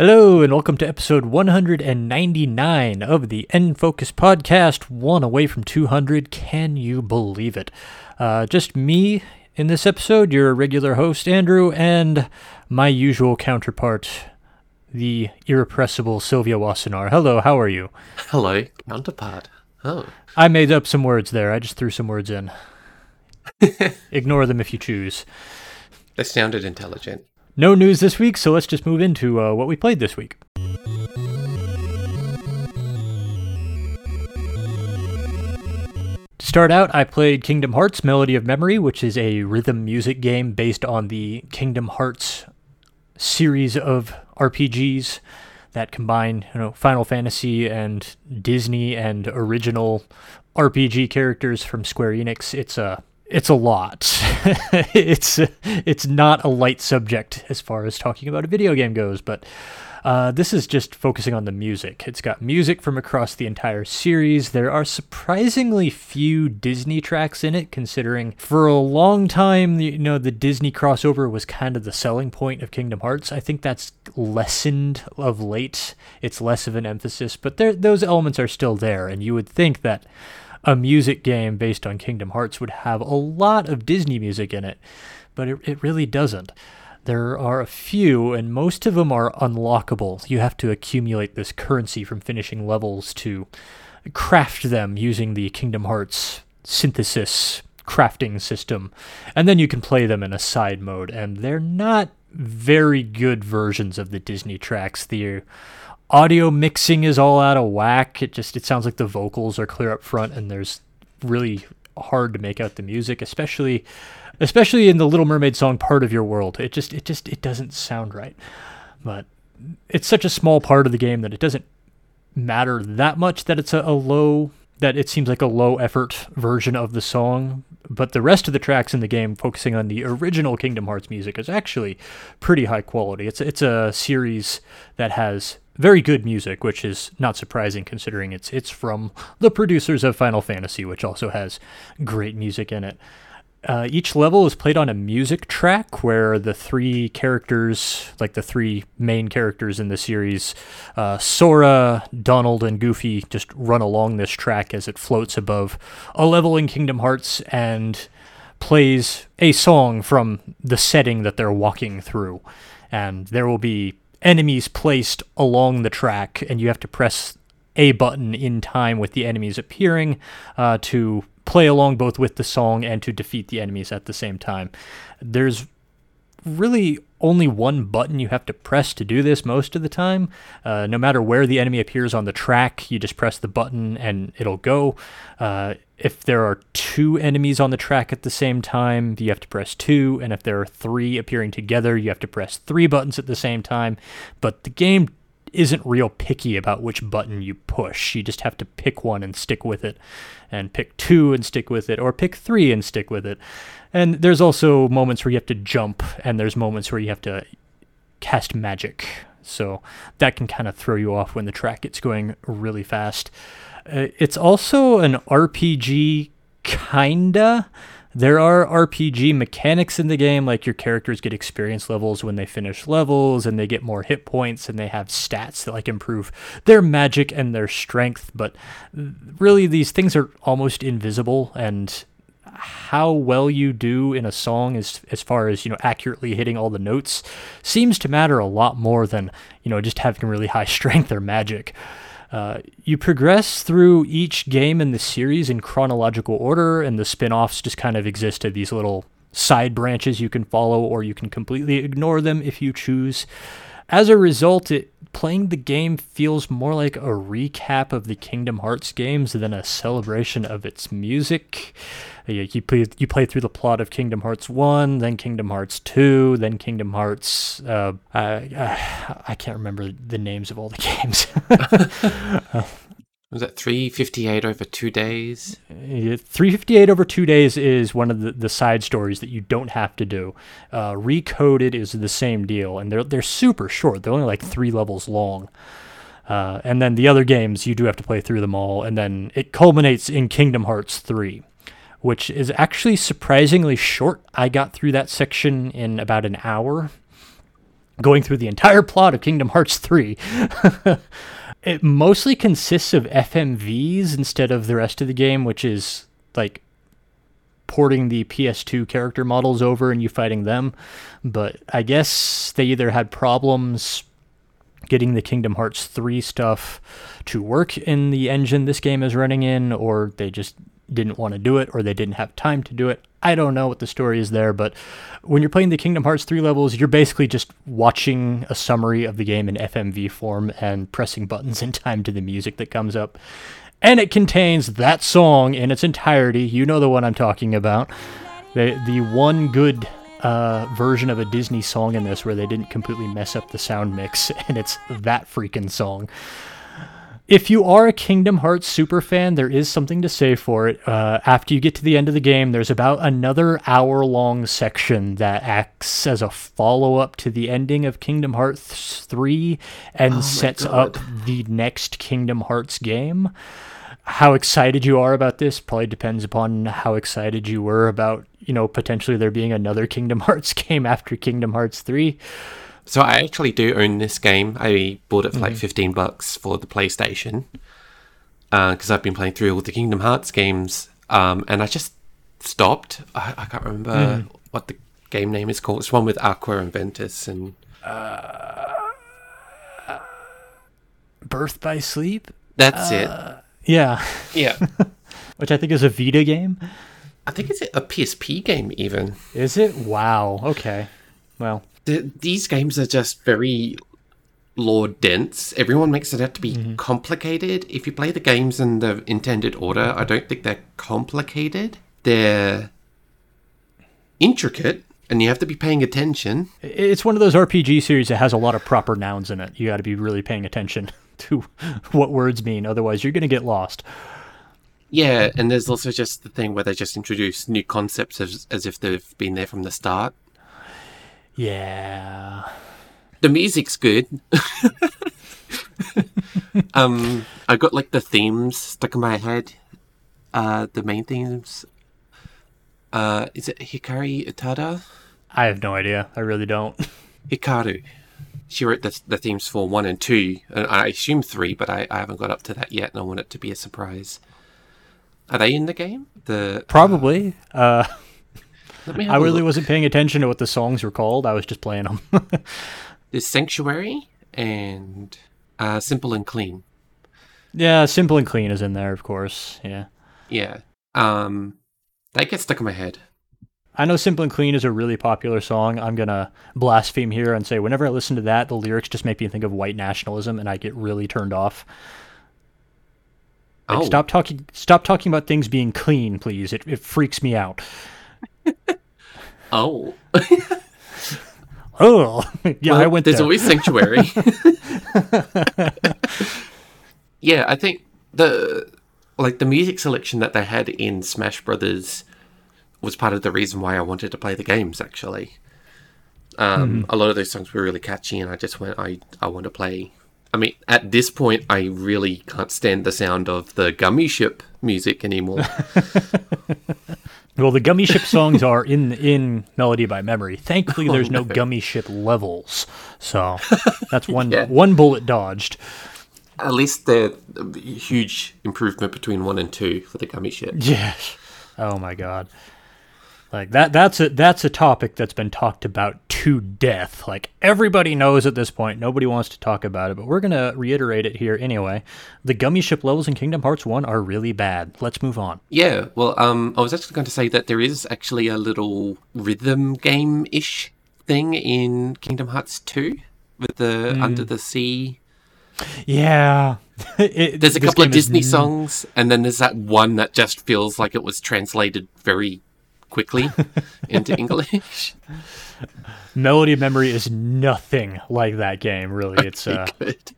Hello, and welcome to episode 199 of the N Focus podcast, one away from 200. Can you believe it? Uh, just me in this episode, your regular host, Andrew, and my usual counterpart, the irrepressible Sylvia Wassenaar. Hello, how are you? Hello, counterpart. Oh. I made up some words there. I just threw some words in. Ignore them if you choose. They sounded intelligent. No news this week, so let's just move into uh, what we played this week. To start out, I played Kingdom Hearts Melody of Memory, which is a rhythm music game based on the Kingdom Hearts series of RPGs that combine, you know, Final Fantasy and Disney and original RPG characters from Square Enix. It's a it's a lot. it's it's not a light subject as far as talking about a video game goes, but uh, this is just focusing on the music. It's got music from across the entire series. There are surprisingly few Disney tracks in it, considering for a long time, you know, the Disney crossover was kind of the selling point of Kingdom Hearts. I think that's lessened of late. It's less of an emphasis, but there, those elements are still there, and you would think that a music game based on Kingdom Hearts would have a lot of Disney music in it, but it, it really doesn't. There are a few, and most of them are unlockable. You have to accumulate this currency from finishing levels to craft them using the Kingdom Hearts synthesis crafting system, and then you can play them in a side mode, and they're not very good versions of the Disney tracks. The audio mixing is all out of whack. It just it sounds like the vocals are clear up front and there's really hard to make out the music, especially especially in the Little Mermaid song part of your world. It just it just it doesn't sound right. But it's such a small part of the game that it doesn't matter that much that it's a, a low that it seems like a low effort version of the song, but the rest of the tracks in the game, focusing on the original Kingdom Hearts music, is actually pretty high quality. It's it's a series that has very good music, which is not surprising considering it's it's from the producers of Final Fantasy, which also has great music in it. Uh, each level is played on a music track where the three characters, like the three main characters in the series, uh, Sora, Donald, and Goofy, just run along this track as it floats above a level in Kingdom Hearts and plays a song from the setting that they're walking through. And there will be enemies placed along the track, and you have to press a button in time with the enemies appearing uh, to play along both with the song and to defeat the enemies at the same time. There's really only one button you have to press to do this most of the time. Uh, no matter where the enemy appears on the track, you just press the button and it'll go. Uh, if there are two enemies on the track at the same time, you have to press two. And if there are three appearing together, you have to press three buttons at the same time. But the game isn't real picky about which button you push. You just have to pick one and stick with it, and pick two and stick with it, or pick three and stick with it. And there's also moments where you have to jump, and there's moments where you have to cast magic. So that can kind of throw you off when the track gets going really fast. Uh, it's also an RPG, kinda. There are RPG mechanics in the game, like your characters get experience levels when they finish levels, and they get more hit points, and they have stats that like improve their magic and their strength. But really, these things are almost invisible, and how well you do in a song as as far as you know accurately hitting all the notes seems to matter a lot more than you know just having really high strength or magic. Uh, you progress through each game in the series in chronological order, and the spin offs just kind of exist as these little side branches you can follow, or you can completely ignore them if you choose. As a result, it, playing the game feels more like a recap of the Kingdom Hearts games than a celebration of its music. You play, you play through the plot of Kingdom Hearts 1, then Kingdom Hearts 2, then Kingdom Hearts. Uh, uh, I can't remember the names of all the games. Was that 358 over two days? 358 over two days is one of the, the side stories that you don't have to do. Uh, Recoded is the same deal, and they're, they're super short. They're only like three levels long. Uh, and then the other games, you do have to play through them all. And then it culminates in Kingdom Hearts 3 which is actually surprisingly short. I got through that section in about an hour, going through the entire plot of Kingdom Hearts 3. it mostly consists of FMVs instead of the rest of the game, which is like porting the PS2 character models over and you fighting them. But I guess they either had problems getting the Kingdom Hearts 3 stuff to work in the engine this game is running in, or they just didn't want to do it, or they didn't have time to do it. I don't know what the story is there, but when you're playing the Kingdom Hearts 3 levels, you're basically just watching a summary of the game in FMV form and pressing buttons in time to the music that comes up. And it contains that song in its entirety. You know the one I'm talking about. The, the one good uh, version of a Disney song in this where they didn't completely mess up the sound mix, and it's that freaking song. If you are a Kingdom Hearts super fan, there is something to say for it. Uh, after you get to the end of the game, there's about another hour long section that acts as a follow up to the ending of Kingdom Hearts 3 and sets up the next Kingdom Hearts game. How excited you are about this probably depends upon how excited you were about, you know, potentially there being another Kingdom Hearts game after Kingdom Hearts 3. So I actually do own this game. I bought it for like mm-hmm. 15 bucks for the PlayStation uh, because I've been playing through all the Kingdom Hearts games um, and I just stopped. I, I can't remember mm. what the game name is called. It's one with Aqua and Ventus and uh, Birth by Sleep? that's uh, it. Yeah. Yeah. Which I think is a Vita game. I think it's a PSP game even. Is it? Wow. Okay. Well, the, these games are just very lore dense. Everyone makes it out to be mm-hmm. complicated. If you play the games in the intended order, I don't think they're complicated. They're intricate, and you have to be paying attention. it's one of those RPG series that has a lot of proper nouns in it. You got to be really paying attention to what words mean, otherwise you're going to get lost. Yeah, and there's also just the thing where they just introduce new concepts as, as if they've been there from the start. Yeah. The music's good. um, I got like the themes stuck in my head. Uh, the main themes. Uh, is it Hikari Utada? I have no idea. I really don't. Hikaru. She wrote the, the themes for one and two, and I assume three, but I, I haven't got up to that yet, and I want it to be a surprise. Are they in the game? The Probably. Uh, have I really look. wasn't paying attention to what the songs were called. I was just playing them. There's Sanctuary and uh, Simple and Clean. yeah, Simple and Clean is in there, of course. Yeah. Yeah. Um, that gets stuck in my head. I know Simple and Clean is a really popular song. I'm going to blaspheme here and say whenever I listen to that, the lyrics just make me think of white nationalism and I get really turned off. Like, oh, stop talking stop talking about things being clean, please. It it freaks me out. oh. Oh. yeah, Well, I went There's there. always Sanctuary. yeah, I think the like the music selection that they had in Smash Brothers was part of the reason why I wanted to play the games. Actually, um, Hmm. a lot of those songs were really catchy, and I just went, I I want to play. I mean, at this point, I really can't stand the sound of the Gummy Ship music anymore. Well, the Gummy Ship songs are in in Melody by Memory. Thankfully, oh, there's no Oh, no. Gummy Ship levels, so that's one Yeah. one bullet dodged. at least a huge improvement between one and two for the Gummy Ship. Yes. Oh my god. Like that that's a that's a topic that's been talked about to death. Like everybody knows at this point. Nobody wants to talk about it, but we're going to reiterate it here anyway. The gummy ship levels in Kingdom Hearts 1 are really bad. Let's move on. Yeah, well, um, I was actually going to say that there is actually a little rhythm game ish thing in Kingdom Hearts 2 with the Hmm. Under the Sea. Yeah. It- There's a couple of game is Disney songs, and then there's that one that just feels like it was translated very quickly into English. Melody of Memory is nothing like that game, really. It's uh Good.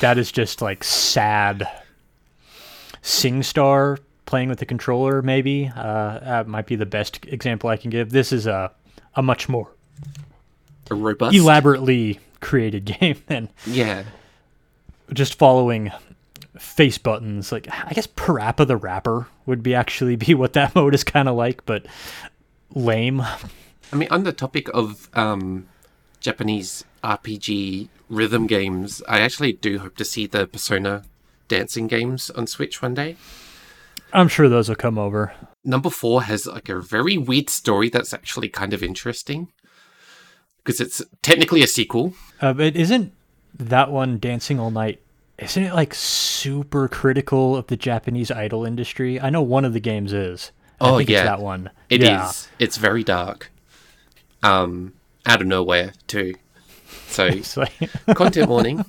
that is just like sad SingStar playing with the controller maybe. Uh that might be the best example I can give. This is a a much more A robust. elaborately created game than yeah. just following face buttons. Like I guess Parappa the Rapper would be actually be what that mode is kind of like, but lame. I mean, on the topic of um, Japanese RPG rhythm games, I actually do hope to see the Persona dancing games on Switch one day. I'm sure those will come over. Number four has like a very weird story that's actually kind of interesting because it's technically a sequel. Uh, but isn't that one Dancing All Night? Isn't it like super critical of the Japanese idol industry? I know one of the games is. I Oh, think yeah. it's that one. It is. yeah. It's very dark. Um, out of nowhere too. So like content warning.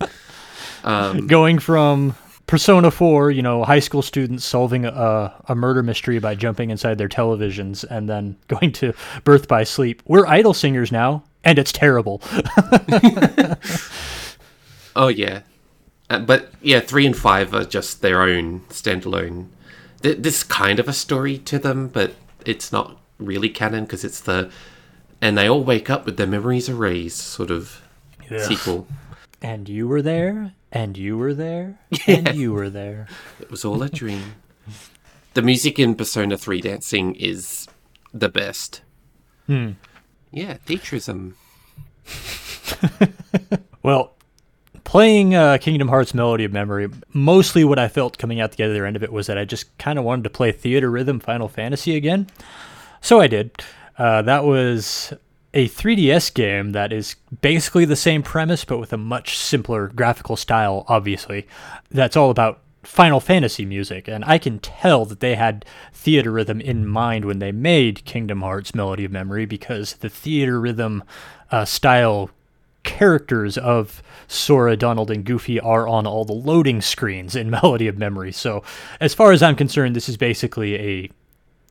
Um, going from Persona 4, you know, high school students solving a, a murder mystery by jumping inside their televisions, and then going to Birth by Sleep. We're idol singers now, and it's terrible. Oh yeah, uh, but yeah, three and five are just their own standalone. Th- this kind of a story to them, but it's not really canon because it's the and they all wake up with their memories erased sort of Ugh. sequel. and you were there, and you were there, and you were there. It was all a dream. the music in Persona Three dancing is the best. Hmm. Yeah, Theatrism. Well, playing uh, Kingdom Hearts Melody of Memory, mostly what I felt coming out the other end of it was that I just kind of wanted to play Theatrhythm Final Fantasy again. So I did. Uh, that was a 3DS game that is basically the same premise, but with a much simpler graphical style, obviously. That's all about Final Fantasy music, and I can tell that they had Theatrhythm in mind when they made Kingdom Hearts Melody of Memory because the Theatrhythm uh, style characters of Sora, Donald, and Goofy are on all the loading screens in Melody of Memory. So, as far as I'm concerned, this is basically a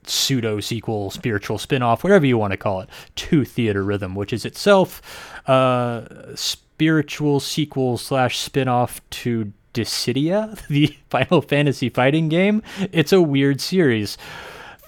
pseudo sequel, spiritual spin off, whatever you want to call it, to Theatrhythm, which is itself a spiritual sequel slash spin off to Dissidia, the Final Fantasy fighting game. It's a weird series.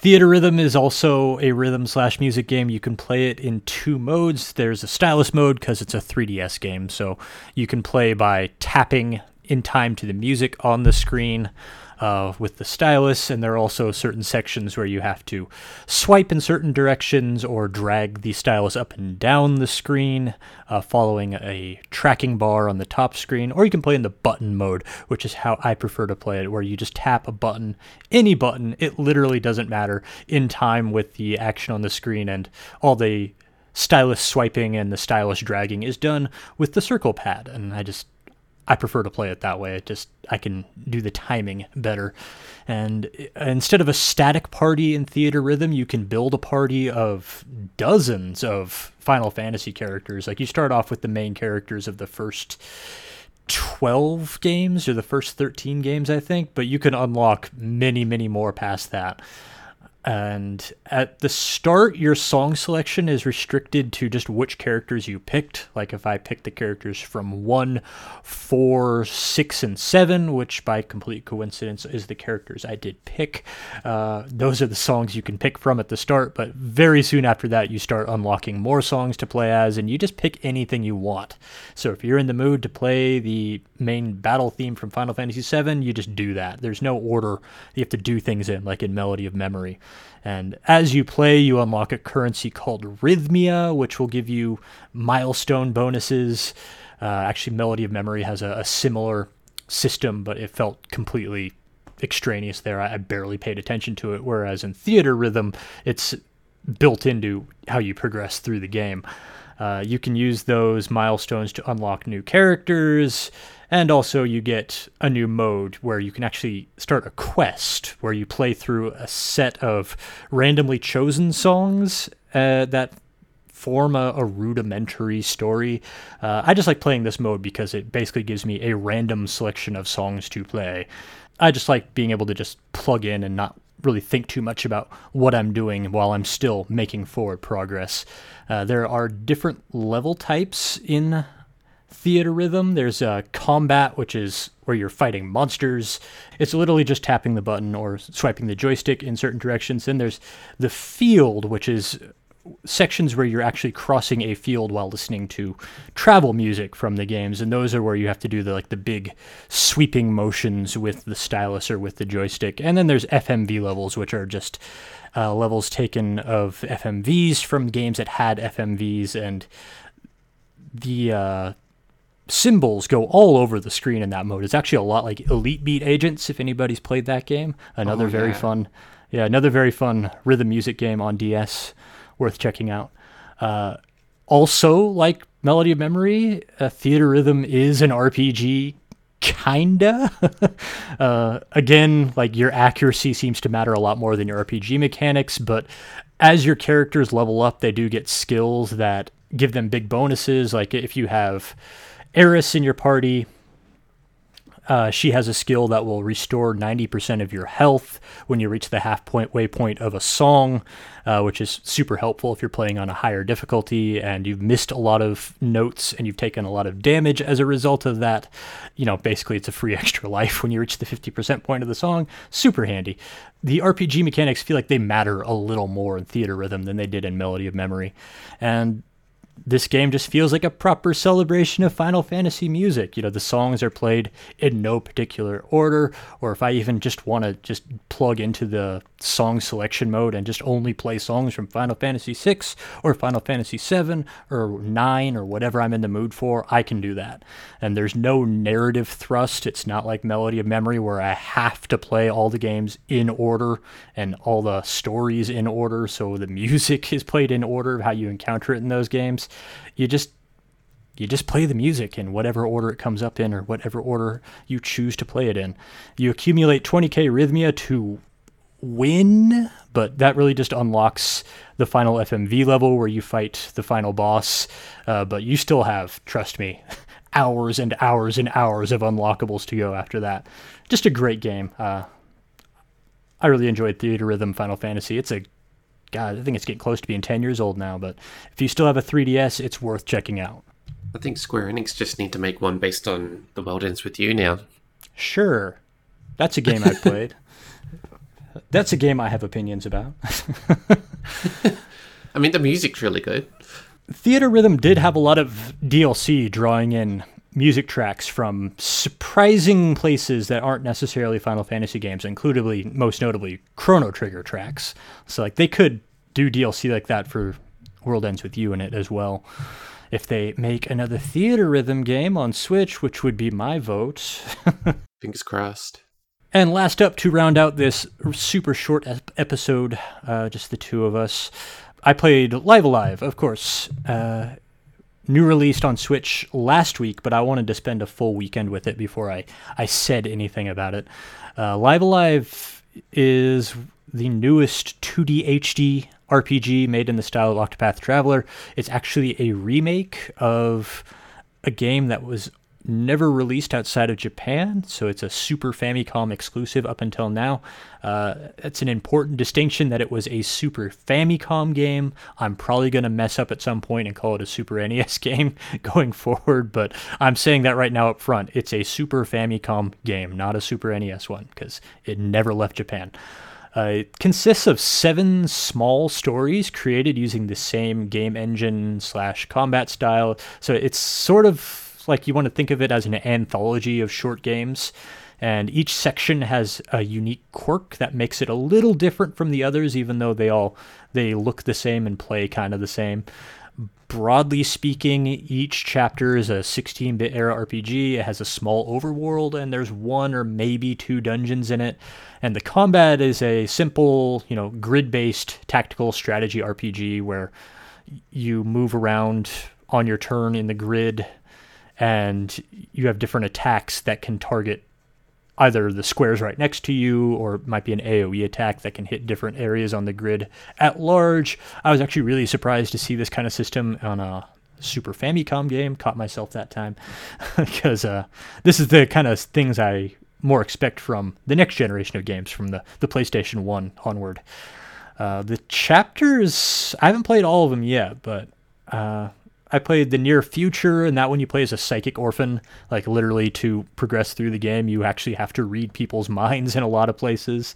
Theatrhythm is also a rhythm slash music game. You can play it in two modes. There's a stylus mode because it's a 3DS game, so you can play by tapping in time to the music on the screen uh, with the stylus, and there are also certain sections where you have to swipe in certain directions or drag the stylus up and down the screen, uh, following a tracking bar on the top screen, or you can play in the button mode, which is how I prefer to play it, where you just tap a button, any button, it literally doesn't matter, in time with the action on the screen, and all the stylus swiping and the stylus dragging is done with the circle pad, and I just I prefer to play it that way. It just I can do the timing better. And instead of a static party in Theatrhythm, you can build a party of dozens of Final Fantasy characters. Like you start off with the main characters of the first 12 games or the first 13 games, I think, but you can unlock many, many more past that. And at the start, your song selection is restricted to just which characters you picked. Like if I picked the characters from 1, 4, 6, and 7, which by complete coincidence is the characters I did pick, uh, those are the songs you can pick from at the start. But very soon after that, you start unlocking more songs to play as, and you just pick anything you want. So if you're in the mood to play the main battle theme from Final Fantasy VII, you just do that. There's no order you have to do things in, like in Melody of Memory. And as you play, you unlock a currency called Rhythmia, which will give you milestone bonuses. Uh, actually, Melody of Memory has a, a similar system, but it felt completely extraneous there. I, I barely paid attention to it. Whereas in Theatrhythm, it's built into how you progress through the game. Uh, you can use those milestones to unlock new characters, and also you get a new mode where you can actually start a quest where you play through a set of randomly chosen songs uh, that form a, a rudimentary story. Uh, I just like playing this mode because it basically gives me a random selection of songs to play. I just like being able to just plug in and not really think too much about what I'm doing while I'm still making forward progress. Uh, there are different level types in Theatrhythm. There's uh, combat, which is where you're fighting monsters. It's literally just tapping the button or swiping the joystick in certain directions. Then there's the field, which is sections where you're actually crossing a field while listening to travel music from the games and those are where you have to do the like the big sweeping motions with the stylus or with the joystick and then there's fmv levels which are just uh, levels taken of fmvs from games that had fmvs and the uh, symbols go all over the screen in that mode. It's actually a lot like Elite Beat Agents, if anybody's played that game. Another Oh, very yeah. fun, yeah, another very fun rhythm music game on DS, worth checking out. Uh, also, like Melody of Memory, uh, Theatrhythm is an RPG, kinda. uh, again, like your accuracy seems to matter a lot more than your RPG mechanics, but as your characters level up, they do get skills that give them big bonuses. Like if you have Eris in your party, uh, she has a skill that will restore 90% of your health when you reach the half point waypoint of a song, uh, which is super helpful if you're playing on a higher difficulty and you've missed a lot of notes and you've taken a lot of damage as a result of that. You know, basically, it's a free extra life when you reach the 50% point of the song. Super handy. The RPG mechanics feel like they matter a little more in Theatrhythm than they did in Melody of Memory. And this game just feels like a proper celebration of Final Fantasy music. You know, the songs are played in no particular order, or if I even just want to just plug into the song selection mode and just only play songs from Final Fantasy VI or Final Fantasy VII or 9 or whatever I'm in the mood for, I can do that. And there's no narrative thrust. It's not like Melody of Memory where I have to play all the games in order and all the stories in order, so the music is played in order of how you encounter it in those games. You just you just play the music in whatever order it comes up in or whatever order you choose to play it in. You accumulate 20k rhythmia to win, but that really just unlocks the final FMV level where you fight the final boss. Uh, but you still have, trust me, hours and hours and hours of unlockables to go after that. Just a great game. Uh, I really enjoyed Theatrhythm Final Fantasy. It's a God, I think it's getting close to being 10 years old now, but if you still have a 3DS, it's worth checking out. I think Square Enix just need to make one based on The World Ends With You now. Sure. That's a game I've played. That's a game I have opinions about. I mean, the music's really good. Theatrhythm did have a lot of DLC drawing in music tracks from surprising places that aren't necessarily Final Fantasy games, including most notably Chrono Trigger tracks. So like they could do DLC like that for World Ends With You in it as well. If they make another Theatrhythm game on Switch, which would be my vote. Fingers crossed. And last up to round out this super short ep- episode, uh, just the two of us, I played Live A Live, of course. Uh, new released on Switch last week, but I wanted to spend a full weekend with it before I, I said anything about it. Uh, Live A Live is the newest 2D HD RPG made in the style of Octopath Traveler. It's actually a remake of a game that was never released outside of Japan, so it's a Super Famicom exclusive up until now. Uh, it's an important distinction that it was a Super Famicom game. I'm probably going to mess up at some point and call it a Super NES game going forward, but I'm saying that right now up front. It's a Super Famicom game, not a Super NES one, because it never left Japan. Uh, it consists of seven small stories created using the same game engine slash combat style. So it's sort of like you want to think of it as an anthology of short games. And each section has a unique quirk that makes it a little different from the others, even though they all they look the same and play kind of the same. Broadly speaking, each chapter is a 16-bit era RPG. It has a small overworld, and there's one or maybe two dungeons in it. And the combat is a simple, you know, grid-based tactical strategy RPG where you move around on your turn in the grid, and you have different attacks that can target either the squares right next to you or it might be an AoE attack that can hit different areas on the grid at large. I was actually really surprised to see this kind of system on a Super Famicom game. Caught myself that time because uh, this is the kind of things I more expect from the next generation of games from the, the PlayStation 1 onward. Uh, the chapters, I haven't played all of them yet, but uh, I played the near future, and that one you play as a psychic orphan. Like literally, to progress through the game, you actually have to read people's minds in a lot of places.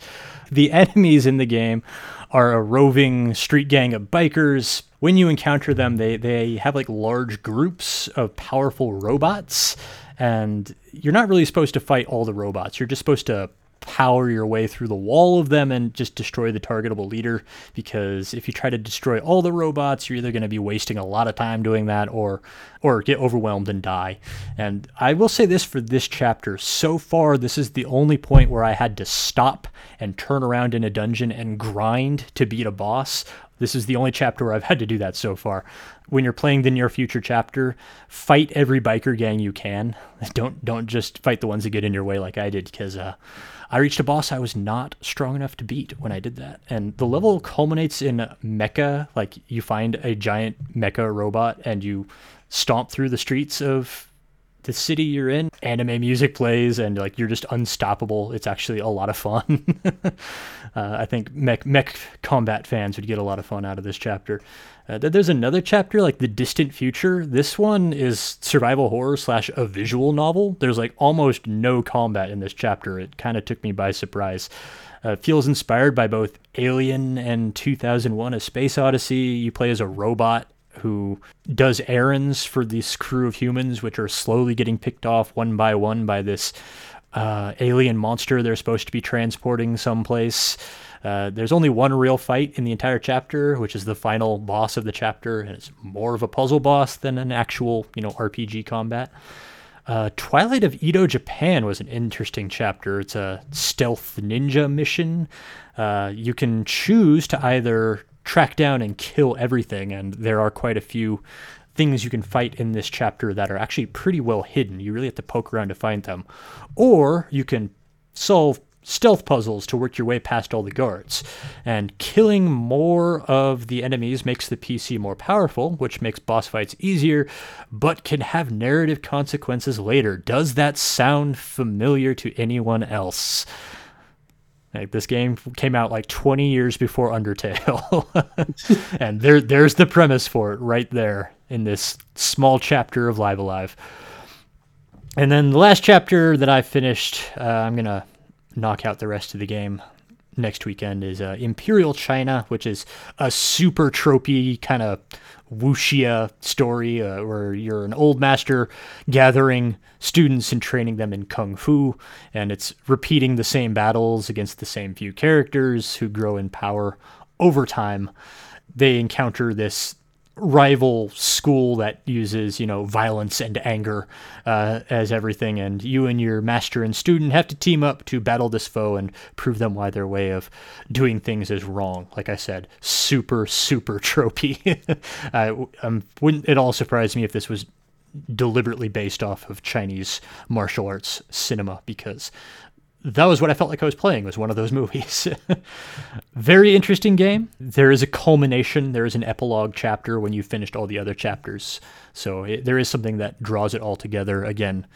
The enemies in the game are a roving street gang of bikers. When you encounter them, they they have like large groups of powerful robots, and you're not really supposed to fight all the robots. You're just supposed to power your way through the wall of them and just destroy the targetable leader. Because if you try to destroy all the robots, you're either going to be wasting a lot of time doing that or or get overwhelmed and die. And I will say this for this chapter. So far, this is the only point where I had to stop and turn around in a dungeon and grind to beat a boss. This is the only chapter where I've had to do that so far. When you're playing the near future chapter, fight every biker gang you can. Don't don't just fight the ones that get in your way like I did because uh, I reached a boss I was not strong enough to beat when I did that. And the level culminates in mecha, like you find a giant mecha robot and you stomp through the streets of the city you're in. Anime music plays and like you're just unstoppable. It's actually a lot of fun. uh, I think mech, mech combat fans would get a lot of fun out of this chapter. Uh, there's another chapter like the distant future. This one is survival horror slash a visual novel. There's like almost no combat in this chapter. It kind of took me by surprise. Uh, feels inspired by both Alien and 2001: A Space Odyssey. You play as a robot who does errands for this crew of humans, which are slowly getting picked off one by one by this uh, alien monster they're supposed to be transporting someplace. Uh, there's only one real fight in the entire chapter, which is the final boss of the chapter, and it's more of a puzzle boss than an actual, you know, RPG combat. Uh, Twilight of Edo Japan was an interesting chapter. It's a stealth ninja mission. Uh, you can choose to either track down and kill everything, and there are quite a few things you can fight in this chapter that are actually pretty well hidden. You really have to poke around to find them. Or you can solve stealth puzzles to work your way past all the guards. And killing more of the enemies makes the PC more powerful, which makes boss fights easier, but can have narrative consequences later. Does that sound familiar to anyone else? Like this game came out like 20 years before Undertale. and there there's the premise for it right there in this small chapter of Live A Live. And then the last chapter that I finished, uh, I'm to knock out the rest of the game next weekend is uh, Imperial China, which is a super tropey kind of wuxia story uh, where you're an old master gathering students and training them in kung fu, and it's repeating the same battles against the same few characters who grow in power over time. They encounter this rival school that uses you know violence and anger uh, as everything. And you and your master and student have to team up to battle this foe and prove them why their way of doing things is wrong. Like i said super super tropey. Uh, um, wouldn't it all surprise me if this was deliberately based off of chinese martial arts cinema? Because that was what I felt like I was playing was one of those movies. Very interesting game. There is a culmination. There is an epilogue chapter when you've finished all the other chapters. So it, there is something that draws it all together. Again,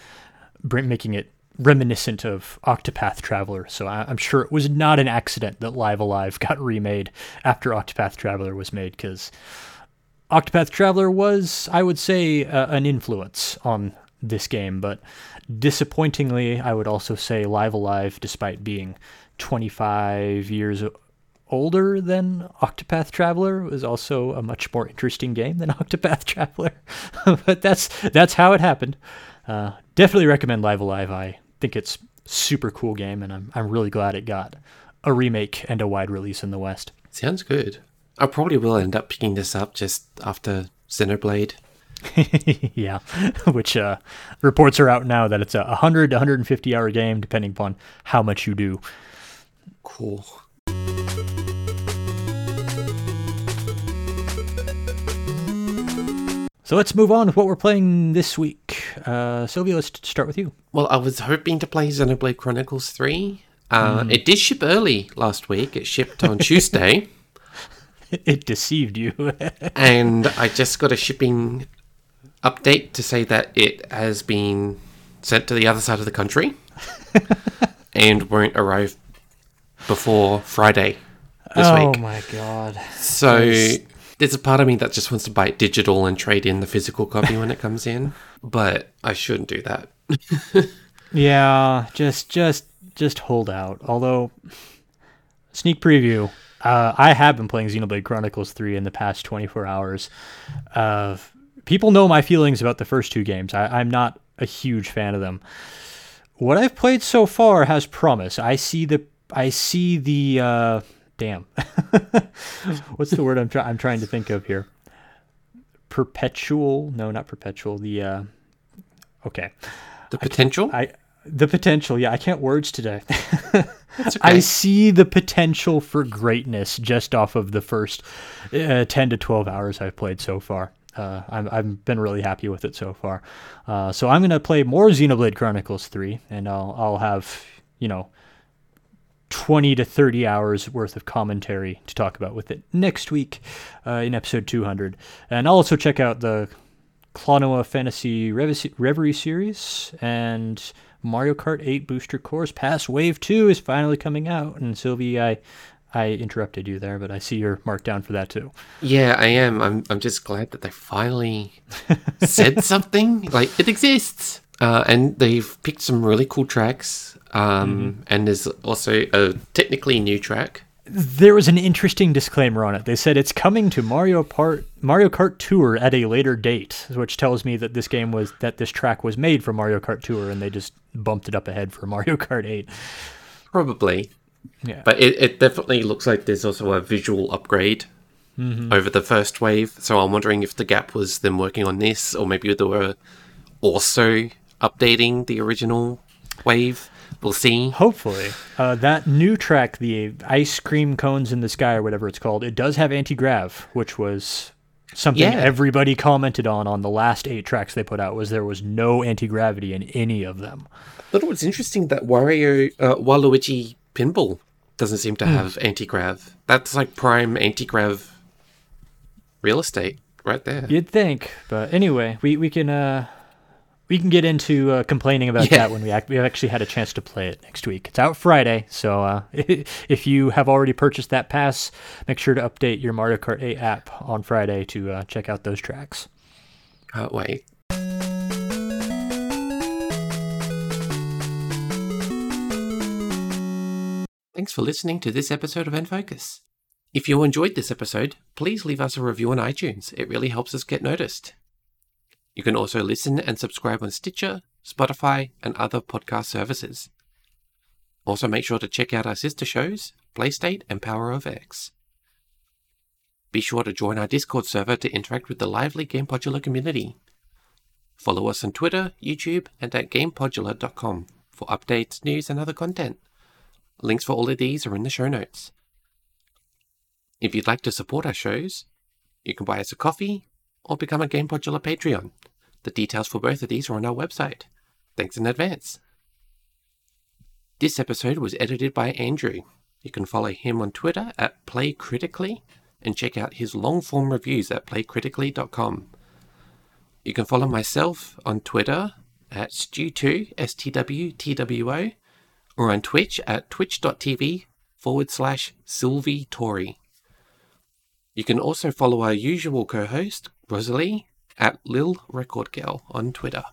making it reminiscent of Octopath Traveler. So I, am sure it was not an accident that Live A Live got remade after Octopath Traveler was made because Octopath Traveler was, I would say, uh, an influence on this game, but disappointingly, I would also say Live A Live, despite being 25 years older than Octopath Traveler, was also a much more interesting game than Octopath Traveler. but that's that's how it happened. Uh, definitely recommend Live A Live. I think it's super cool game, and I'm I'm really glad it got a remake and a wide release in the West. Sounds good. I probably will end up picking this up just after Xenoblade. yeah, which uh, reports are out now that it's a 100 to 150 hour game, depending upon how much you do. Cool. So let's move on with what we're playing this week. Uh, Sylvia, let's start with you. Well, I was hoping to play Xenoblade Chronicles 3. Uh, mm. It did ship early last week. It shipped on Tuesday. It deceived you. and I just got a shipping update to say that it has been sent to the other side of the country and won't arrive before Friday this oh week. Oh my god. So there's a part of me that just wants to buy it digital and trade in the physical copy when it comes in, but I shouldn't do that. yeah, just just just hold out. Although sneak preview, uh, I have been playing Xenoblade Chronicles 3 in the past 24 hours. Uh, people know my feelings about the first two games. I, I'm not a huge fan of them. what I've played so far has promise. I see the I see the uh, damn. What's the word I'm trying I'm trying to think of here? Perpetual? No, not perpetual. The uh, okay. The potential. I the potential. Yeah, I can't words today. That's I see the potential for greatness just off of the first uh, 10 to 12 hours I've played so far. Uh, I'm, I've been really happy with it so far. Uh, so I'm going to play more Xenoblade Chronicles 3, and I'll, I'll have, you know, 20 to 30 hours worth of commentary to talk about with it next week uh, in episode 200. And I'll also check out the Klonoa Fantasy Rev- Reverie series and Mario Kart 8 Booster Course Pass Wave 2 is finally coming out. And Sylvie, I I interrupted you there, but I see you're marked down for that too. Yeah, I am. I'm. I'm just glad that they finally said something. Like it exists, uh, and they've picked some really cool tracks. Um, and there's also a technically new track. There was an interesting disclaimer on it. They said it's coming to Mario Part Mario Kart Tour at a later date, which tells me that this game was that this track was made for Mario Kart Tour, and they just bumped it up ahead for Mario Kart 8. Probably, Yeah. but it, it definitely looks like there's also a visual upgrade over the first wave. So I'm wondering if the gap was them working on this, or maybe they were also updating the original wave. We'll see. Hopefully, uh, that new track, the ice cream cones in the sky or whatever it's called, it does have anti grav, which was something Yeah. everybody commented on on the last eight tracks they put out. Was there was no anti gravity in any of them. I thought it was interesting that Wario, uh, Waluigi Pinball doesn't seem to have anti grav. That's like prime anti grav real estate right there. You'd think, but anyway, we we can uh, we can get into uh, complaining about Yeah. that when we act- we actually had a chance to play it next week. It's out Friday, so uh, if you have already purchased that pass, make sure to update your Mario Kart 8 app on Friday to uh, check out those tracks. Can't wait. Thanks for listening to this episode of Focus. If you enjoyed this episode, please leave us a review on iTunes. It really helps us get noticed. You can also listen and subscribe on Stitcher, Spotify, and other podcast services. Also, make sure to check out our sister shows, Playstate and Power of X. Be sure to join our Discord server to interact with the lively Game Podular community. Follow us on Twitter, YouTube, and at GamePodular.com for updates, news, and other content. Links for all of these are in the show notes. If you'd like to support our shows, you can buy us a coffee or become a Game Patreon. The details for both of these are on our website. Thanks in advance. This episode was edited by Andrew. You can follow him on Twitter at PlayCritically and check out his long form reviews at playcritically.com. You can follow myself on Twitter at Stew2, S-T-W-T-W-O, or on Twitch at twitch.tv forward slash Sylvie Tory. You can also follow our usual co-host, Rosalie, at Lil Record Girl on Twitter.